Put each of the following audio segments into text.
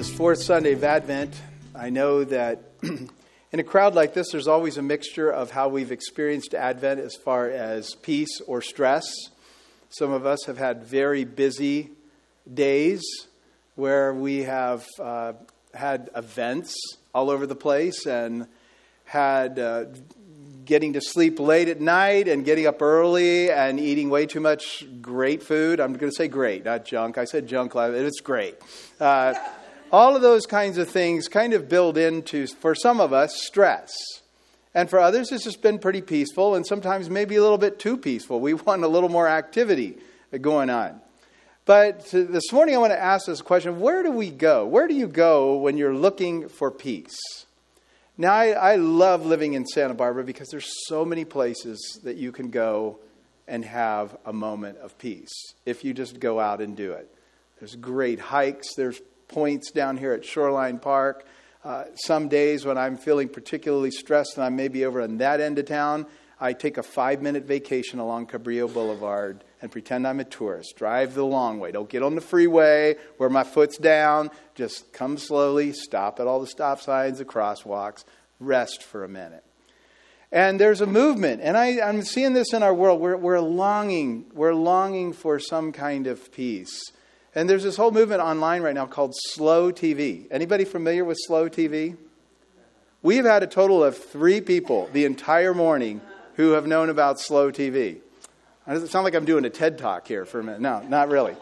this fourth Sunday of Advent, I know that in a crowd like this, there's always a mixture of how we've experienced Advent as far as peace or stress. Some of us have had very busy days where we have uh, had events all over the place and had uh, getting to sleep late at night and getting up early and eating way too much great food. I'm going to say great, not junk. I said junk. It's great. Uh, all of those kinds of things kind of build into, for some of us, stress. And for others, it's just been pretty peaceful and sometimes maybe a little bit too peaceful. We want a little more activity going on. But this morning, I want to ask this question where do we go? Where do you go when you're looking for peace? Now, I, I love living in Santa Barbara because there's so many places that you can go and have a moment of peace if you just go out and do it. There's great hikes, there's points down here at Shoreline Park. Uh, some days when I'm feeling particularly stressed and I'm maybe over on that end of town, I take a five minute vacation along Cabrillo Boulevard and pretend I'm a tourist. Drive the long way. Don't get on the freeway where my foot's down. Just come slowly, stop at all the stop signs, the crosswalks, rest for a minute. And there's a movement, and I, am seeing this in our world. We're, we're longing, we're longing for some kind of peace. And there's this whole movement online right now called slow TV. Anybody familiar with slow TV? We've had a total of three people the entire morning who have known about slow TV. Does it sound like I'm doing a TED talk here for a minute. No, not really.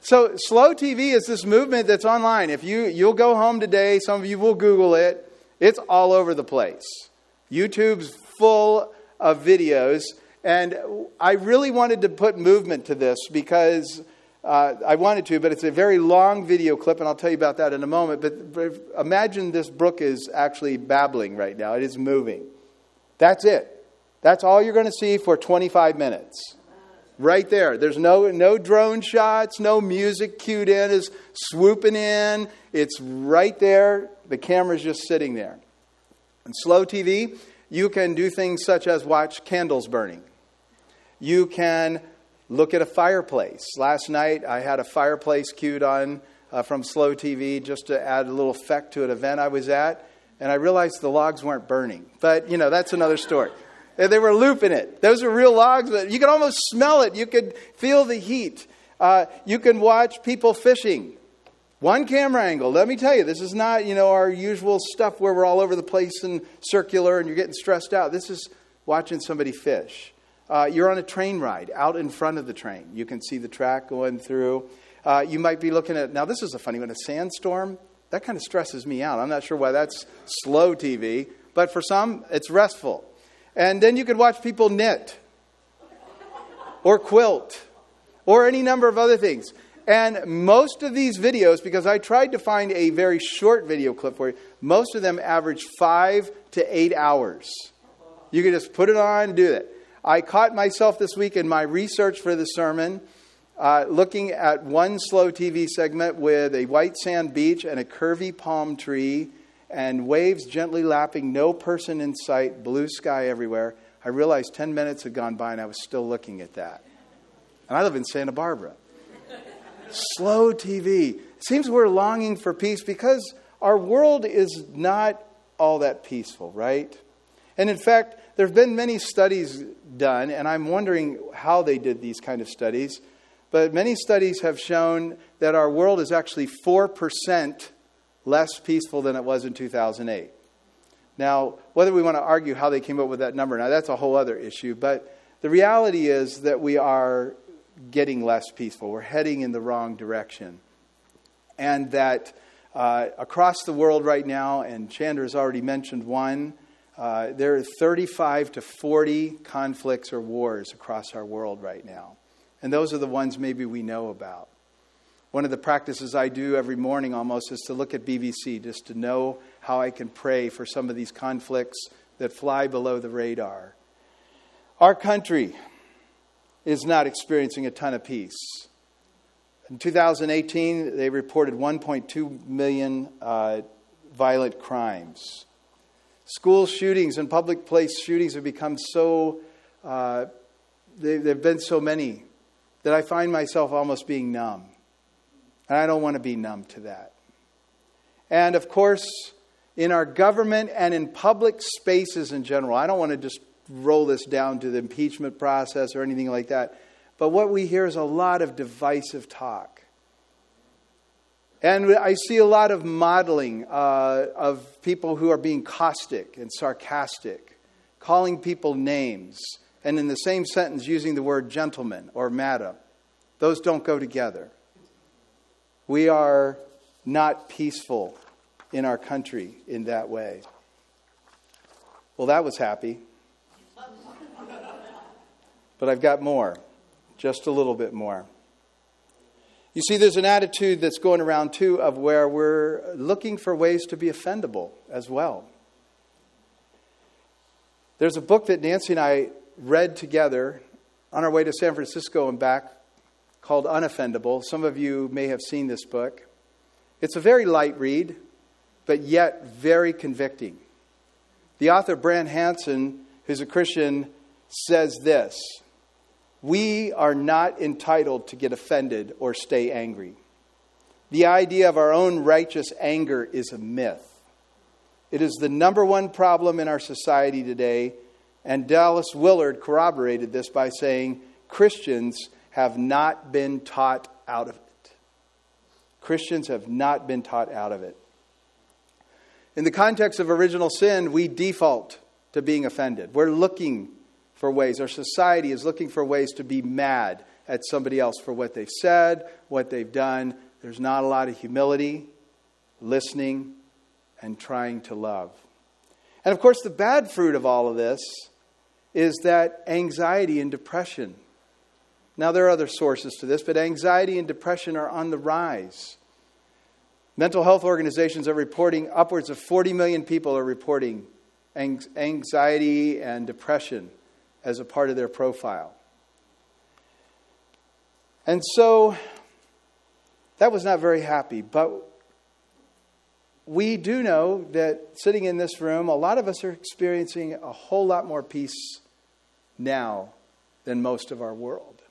So, slow TV is this movement that's online. If you you'll go home today, some of you will Google it. It's all over the place. YouTube's full of videos, and I really wanted to put movement to this because uh, I wanted to, but it's a very long video clip, and I'll tell you about that in a moment. But, imagine this brook is actually babbling right now, it is moving. That's it. That's all you're going to see for 25 minutes. Right there. There's no, no drone shots, no music cued in is swooping in. It's right there. The camera's just sitting there. In slow TV, you can do things such as watch candles burning. You can Look at a fireplace. Last night I had a fireplace queued on uh, from Slow TV just to add a little effect to an event I was at, and I realized the logs weren't burning. But, you know, that's another story. They were looping it. Those are real logs, but you could almost smell it. You could feel the heat. Uh, you can watch people fishing. One camera angle. Let me tell you, this is not, you know, our usual stuff where we're all over the place and circular and you're getting stressed out. This is watching somebody fish. Uh, you're on a train ride out in front of the train. You can see the track going through. Uh, you might be looking at, now this is a funny one, a sandstorm. That kind of stresses me out. I'm not sure why that's slow TV, but for some, it's restful. And then you could watch people knit or quilt or any number of other things. And most of these videos, because I tried to find a very short video clip for you, most of them average five to eight hours. You can just put it on and do that. I caught myself this week in my research for the sermon uh, looking at one slow TV segment with a white sand beach and a curvy palm tree and waves gently lapping, no person in sight, blue sky everywhere. I realized 10 minutes had gone by and I was still looking at that. And I live in Santa Barbara. slow TV. It seems we're longing for peace because our world is not all that peaceful, right? And in fact, there have been many studies done, and I'm wondering how they did these kind of studies. But many studies have shown that our world is actually 4% less peaceful than it was in 2008. Now, whether we want to argue how they came up with that number, now that's a whole other issue. But the reality is that we are getting less peaceful. We're heading in the wrong direction. And that uh, across the world right now, and Chandra has already mentioned one, uh, there are 35 to 40 conflicts or wars across our world right now. And those are the ones maybe we know about. One of the practices I do every morning almost is to look at BBC just to know how I can pray for some of these conflicts that fly below the radar. Our country is not experiencing a ton of peace. In 2018, they reported 1.2 million uh, violent crimes. School shootings and public place shootings have become so, uh, there have been so many that I find myself almost being numb. And I don't want to be numb to that. And of course, in our government and in public spaces in general, I don't want to just roll this down to the impeachment process or anything like that, but what we hear is a lot of divisive talk. And I see a lot of modeling uh, of people who are being caustic and sarcastic, calling people names, and in the same sentence using the word gentleman or madam. Those don't go together. We are not peaceful in our country in that way. Well, that was happy. But I've got more, just a little bit more. You see, there's an attitude that's going around too of where we're looking for ways to be offendable as well. There's a book that Nancy and I read together on our way to San Francisco and back called Unoffendable. Some of you may have seen this book. It's a very light read, but yet very convicting. The author, Brant Hansen, who's a Christian, says this We are not entitled to get offended or stay angry. The idea of our own righteous anger is a myth. It is the number one problem in our society today, and Dallas Willard corroborated this by saying Christians have not been taught out of it. Christians have not been taught out of it. In the context of original sin, we default to being offended. We're looking for ways, our society is looking for ways to be mad at somebody else for what they've said, what they've done. There's not a lot of humility, listening, and trying to love. And of course, the bad fruit of all of this is that anxiety and depression. Now, there are other sources to this, but anxiety and depression are on the rise. Mental health organizations are reporting upwards of 40 million people are reporting anxiety and depression as a part of their profile. And so that was not very happy, but we do know that sitting in this room, a lot of us are experiencing a whole lot more peace now than most of our world.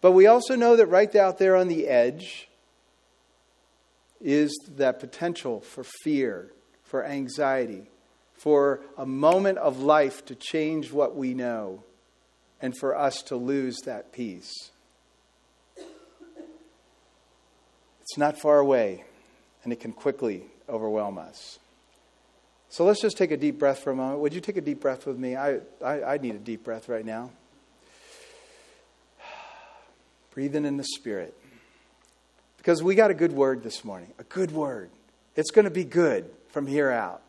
But we also know that right out there on the edge, is that potential for fear, for anxiety, for a moment of life to change what we know, and for us to lose that peace. It's not far away, and it can quickly overwhelm us. So let's just take a deep breath for a moment. Would you take a deep breath with me? I, I, I need a deep breath right now. Breathing in the Spirit. Because we got a good word this morning, a good word. It's going to be good from here out.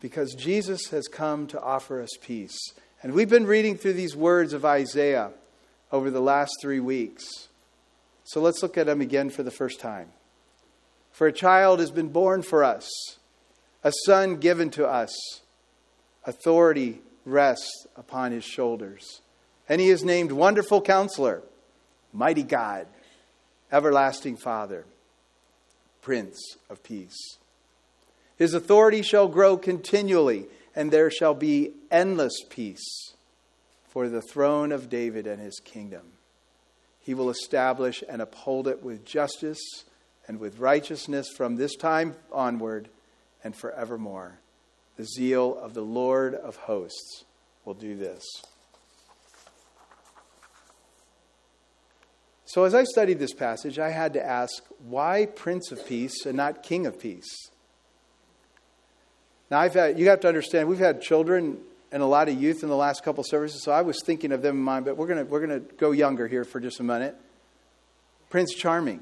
Because Jesus has come to offer us peace. And we've been reading through these words of Isaiah over the last three weeks. So let's look at them again for the first time. For a child has been born for us, a son given to us, authority rests upon his shoulders. And he is named Wonderful Counselor, Mighty God everlasting Father, Prince of Peace. His authority shall grow continually, and there shall be endless peace for the throne of David and his kingdom. He will establish and uphold it with justice and with righteousness from this time onward and forevermore. The zeal of the Lord of hosts will do this. So, as I studied this passage, I had to ask why Prince of Peace and not King of Peace? Now, I've had, you have to understand, we've had children and a lot of youth in the last couple services, so I was thinking of them in mind, but we're going we're going to go younger here for just a minute. Prince Charming.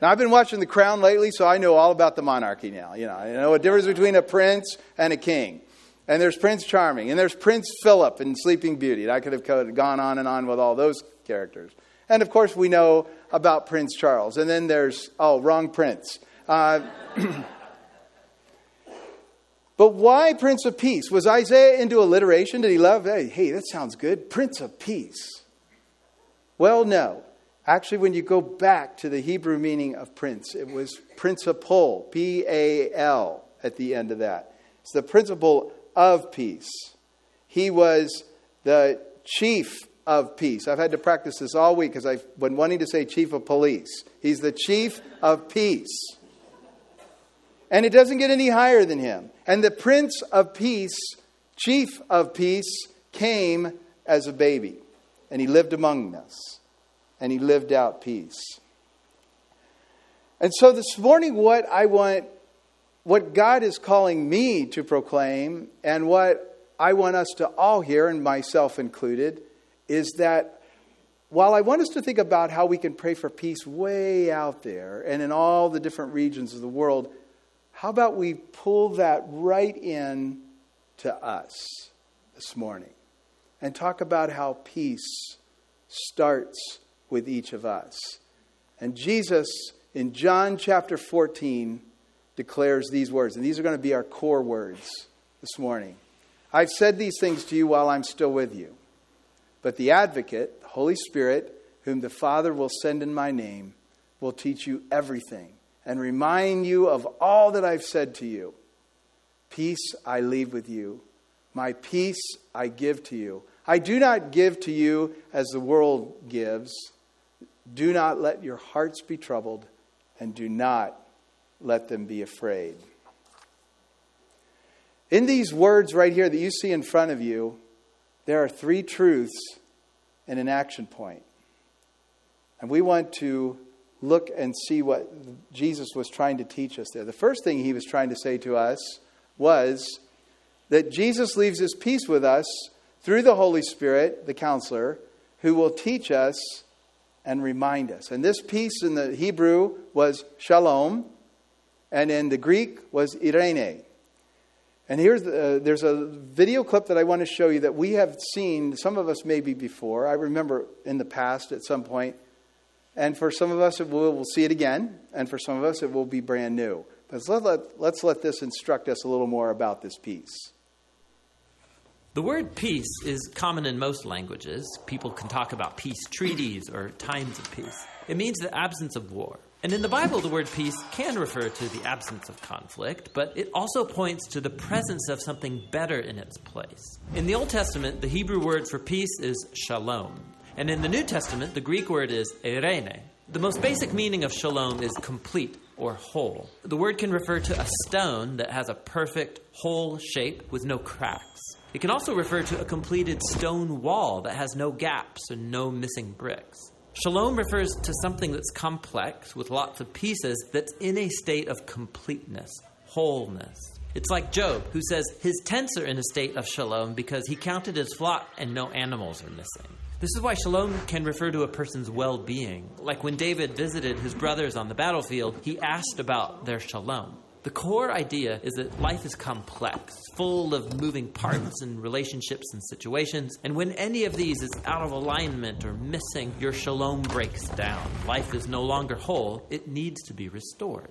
Now, I've been watching The Crown lately, so I know all about the monarchy now. You know, I know a difference between a prince and a king. And there's Prince Charming, and there's Prince Philip in Sleeping Beauty. I could have gone on and on with all those characters. And of course, we know about Prince Charles. And then there's, oh, wrong prince. Uh, but why Prince of Peace? Was Isaiah into alliteration? Did he love, hey, hey, that sounds good? Prince of Peace. Well, no. Actually, when you go back to the Hebrew meaning of prince, it was principal, P A L, at the end of that. It's the principal of peace. He was the chief of peace. I've had to practice this all week because I've been wanting to say chief of police. He's the chief of peace. And it doesn't get any higher than him. And the Prince of Peace, Chief of Peace, came as a baby. And he lived among us. And he lived out peace. And so this morning, what I want, what God is calling me to proclaim, and what I want us to all hear, and myself included, is that while I want us to think about how we can pray for peace way out there and in all the different regions of the world, how about we pull that right in to us this morning and talk about how peace starts with each of us. And Jesus in John chapter 14 declares these words, and these are going to be our core words this morning. I've said these things to you while I'm still with you. But the advocate, the Holy Spirit, whom the Father will send in my name, will teach you everything and remind you of all that I've said to you. Peace I leave with you, my peace I give to you. I do not give to you as the world gives. Do not let your hearts be troubled, and do not let them be afraid. In these words right here that you see in front of you, there are three truths and an action point. And we want to look and see what Jesus was trying to teach us there. The first thing he was trying to say to us was that Jesus leaves his peace with us through the Holy Spirit, the counselor, who will teach us and remind us. And this peace in the Hebrew was shalom, and in the Greek was eirene. And here's the, uh, there's a video clip that I want to show you that we have seen, some of us maybe before. I remember in the past at some point and for some of us, it will, we'll see it again. And for some of us, it will be brand new. But let, let, let's let this instruct us a little more about this peace. The word peace is common in most languages. People can talk about peace treaties or times of peace. It means the absence of war. And in the Bible, the word peace can refer to the absence of conflict, but it also points to the presence of something better in its place. In the Old Testament, the Hebrew word for peace is shalom. And in the New Testament, the Greek word is eirene. The most basic meaning of shalom is complete or whole. The word can refer to a stone that has a perfect, whole shape with no cracks. It can also refer to a completed stone wall that has no gaps and no missing bricks. Shalom refers to something that's complex with lots of pieces that's in a state of completeness, wholeness. It's like Job, who says his tents are in a state of shalom because he counted his flock and no animals are missing. This is why shalom can refer to a person's well being. Like when David visited his brothers on the battlefield, he asked about their shalom. The core idea is that life is complex, full of moving parts and relationships and situations, and when any of these is out of alignment or missing, your shalom breaks down. Life is no longer whole, it needs to be restored.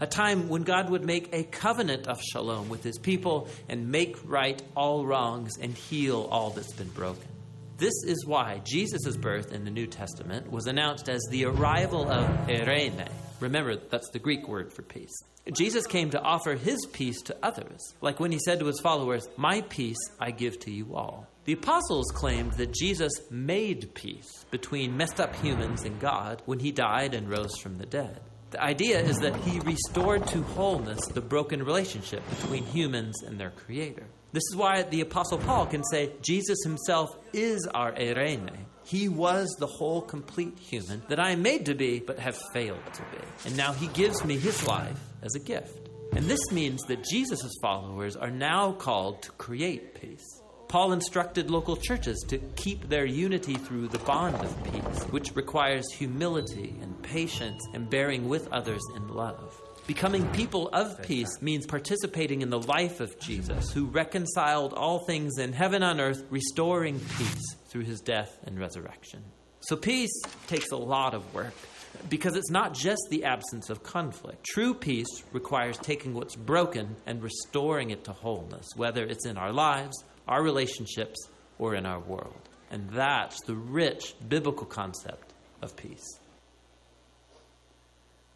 a time when God would make a covenant of shalom with his people and make right all wrongs and heal all that's been broken. This is why Jesus' birth in the New Testament was announced as the arrival of Eirene. Remember, that's the Greek word for peace. Jesus came to offer his peace to others, like when he said to his followers, My peace I give to you all. The apostles claimed that Jesus made peace between messed up humans and God when he died and rose from the dead. The idea is that he restored to wholeness the broken relationship between humans and their creator. This is why the Apostle Paul can say Jesus himself is our Eirene. He was the whole complete human that I am made to be, but have failed to be. And now he gives me his life as a gift. And this means that Jesus' followers are now called to create peace. Paul instructed local churches to keep their unity through the bond of peace, which requires humility and patience and bearing with others in love. Becoming people of peace means participating in the life of Jesus, who reconciled all things in heaven and earth, restoring peace through his death and resurrection. So, peace takes a lot of work because it's not just the absence of conflict. True peace requires taking what's broken and restoring it to wholeness, whether it's in our lives, our relationships, or in our world. And that's the rich biblical concept of peace.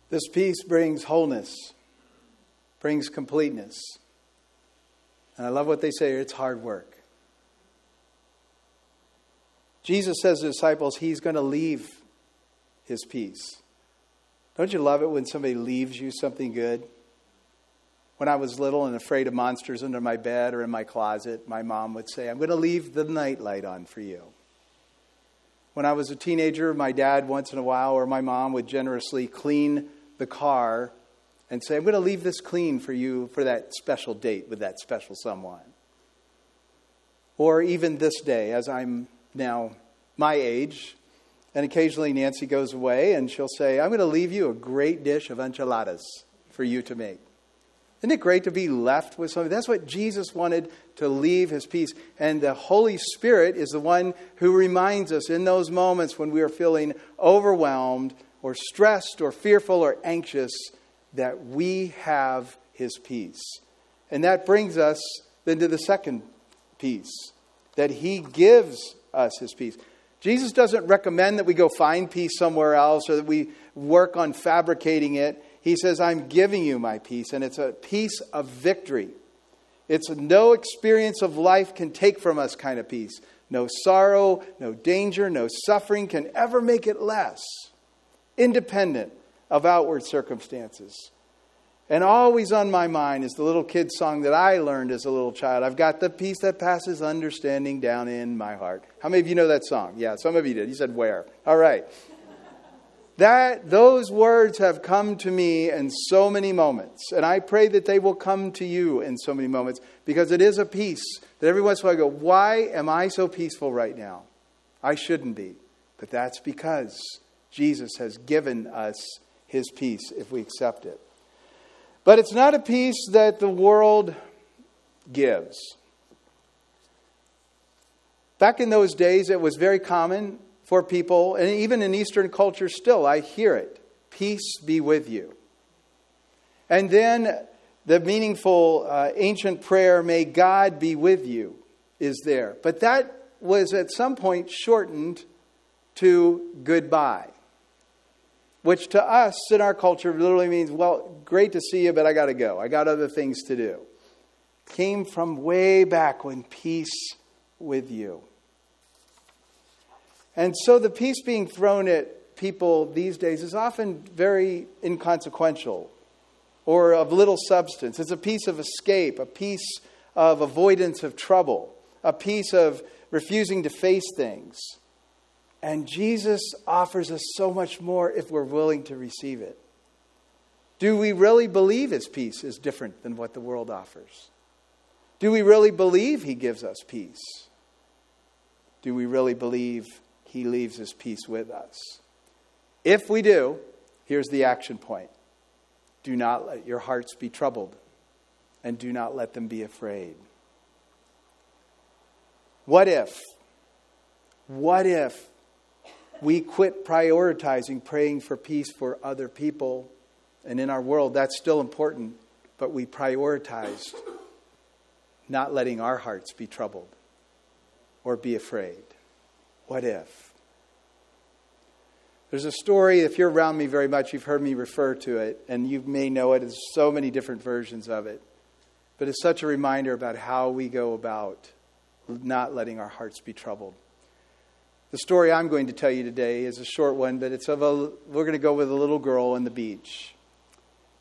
This peace brings wholeness, brings completeness. And I love what they say it's hard work. Jesus says to the disciples, He's going to leave His peace. Don't you love it when somebody leaves you something good? When I was little and afraid of monsters under my bed or in my closet, my mom would say, I'm going to leave the nightlight on for you. When I was a teenager, my dad, once in a while, or my mom would generously clean the car and say, I'm going to leave this clean for you for that special date with that special someone. Or even this day, as I'm now my age, and occasionally Nancy goes away and she'll say, I'm going to leave you a great dish of enchiladas for you to make. Isn't it great to be left with something? That's what Jesus wanted to leave his peace. And the Holy Spirit is the one who reminds us in those moments when we are feeling overwhelmed or stressed or fearful or anxious that we have his peace. And that brings us then to the second piece that he gives us his peace. Jesus doesn't recommend that we go find peace somewhere else or that we work on fabricating it. He says, I'm giving you my peace, and it's a peace of victory. It's no experience of life can take from us kind of peace. No sorrow, no danger, no suffering can ever make it less independent of outward circumstances. And always on my mind is the little kid song that I learned as a little child. I've got the peace that passes understanding down in my heart. How many of you know that song? Yeah, some of you did. You said where? All right. That those words have come to me in so many moments, and I pray that they will come to you in so many moments because it is a peace that every once in a while I go, "Why am I so peaceful right now? I shouldn't be." But that's because Jesus has given us his peace if we accept it. But it's not a peace that the world gives. Back in those days, it was very common for people, and even in Eastern culture still, I hear it peace be with you. And then the meaningful uh, ancient prayer, may God be with you, is there. But that was at some point shortened to goodbye which to us in our culture literally means, well, great to see you, but I got to go. I got other things to do. Came from way back when peace with you. And so the peace being thrown at people these days is often very inconsequential or of little substance. It's a peace of escape, a peace of avoidance of trouble, a peace of refusing to face things. And Jesus offers us so much more if we're willing to receive it. Do we really believe his peace is different than what the world offers? Do we really believe he gives us peace? Do we really believe he leaves his peace with us? If we do, here's the action point do not let your hearts be troubled, and do not let them be afraid. What if? What if we quit prioritizing praying for peace for other people and in our world. That's still important, but we prioritized not letting our hearts be troubled or be afraid. What if? There's a story, if you're around me very much, you've heard me refer to it, and you may know it. There's so many different versions of it. But it's such a reminder about how we go about not letting our hearts be troubled. The story I'm going to tell you today is a short one, but it's of a, we're going to go with a little girl on the beach.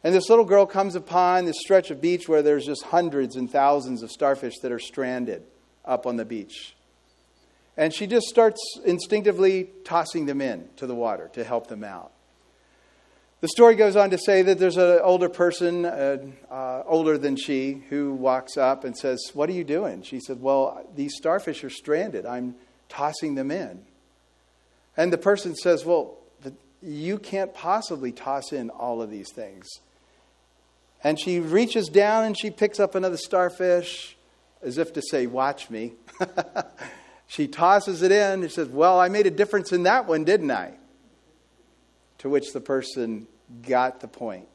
And this little girl comes upon this stretch of beach where there's just hundreds and thousands of starfish that are stranded up on the beach. And she just starts instinctively tossing them in to the water to help them out. The story goes on to say that there's an older person, uh, uh, older than she, who walks up and says, What are you doing? She said, Well, these starfish are stranded. I'm tossing them in. And the person says, Well, you can't possibly toss in all of these things. And she reaches down and she picks up another starfish, as if to say, Watch me. she tosses it in and says, Well, I made a difference in that one, didn't I? To which the person got the point.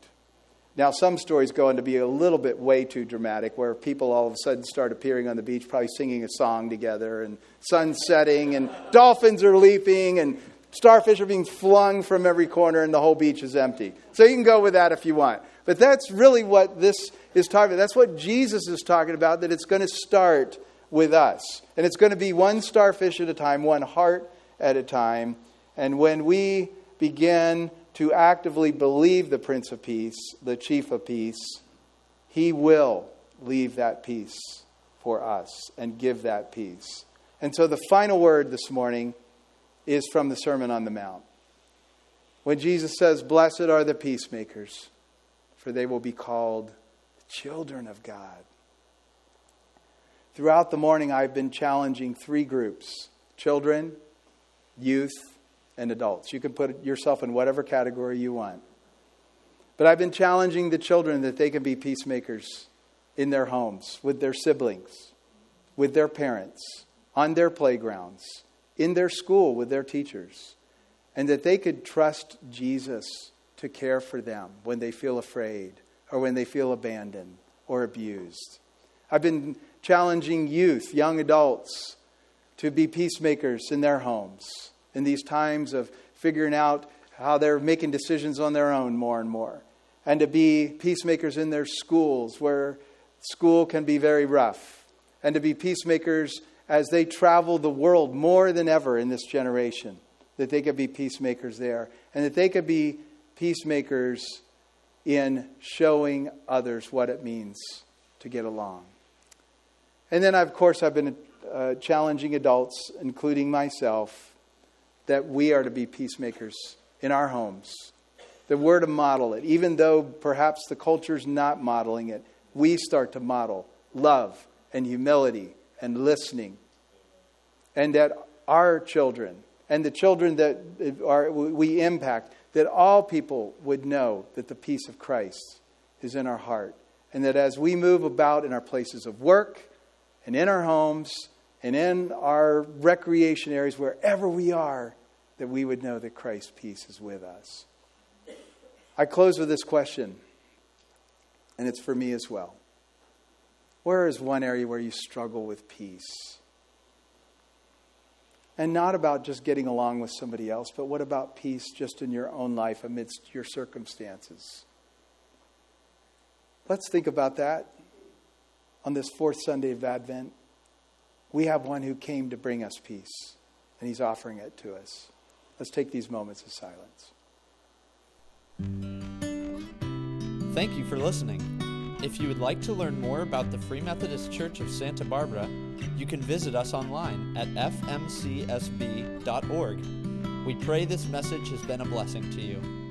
Now, some stories go on to be a little bit way too dramatic, where people all of a sudden start appearing on the beach, probably singing a song together, and sun setting, and dolphins are leaping, and starfish are being flung from every corner, and the whole beach is empty. So you can go with that if you want. But that's really what this is talking about. That's what Jesus is talking about, that it's going to start with us. And it's going to be one starfish at a time, one heart at a time. And when we begin to actively believe the Prince of Peace, the Chief of Peace, he will leave that peace for us and give that peace. And so the final word this morning is from the Sermon on the Mount. When Jesus says, Blessed are the peacemakers, for they will be called children of God. Throughout the morning, I've been challenging three groups children, youth, and adults. You can put yourself in whatever category you want. But I've been challenging the children that they can be peacemakers in their homes, with their siblings, with their parents, on their playgrounds, in their school with their teachers, and that they could trust Jesus to care for them when they feel afraid or when they feel abandoned or abused. I've been challenging youth, young adults, to be peacemakers in their homes in these times of figuring out how they're making decisions on their own more and more, and to be peacemakers in their schools where school can be very rough, and to be peacemakers as they travel the world more than ever in this generation, that they could be peacemakers there, and that they could be peacemakers in showing others what it means to get along. And then, of course, I've been uh, challenging adults, including myself, that we are to be peacemakers in our homes, that we're to model it. Even though perhaps the culture's not modeling it, we start to model love and humility and listening. And that our children and the children that are, we impact, that all people would know that the peace of Christ is in our heart. And that as we move about in our places of work and in our homes and in our recreation areas, wherever we are, that we would know that Christ's peace is with us. I close with this question, and it's for me as well. Where is one area where you struggle with peace? And not about just getting along with somebody else, but what about peace just in your own life amidst your circumstances? Let's think about that on this fourth Sunday of Advent. We have one who came to bring us peace, and he's offering it to us. Let's take these moments of silence. Thank you for listening. If you would like to learn more about the Free Methodist Church of Santa Barbara, you can visit us online at fmcsb.org. We pray this message has been a blessing to you.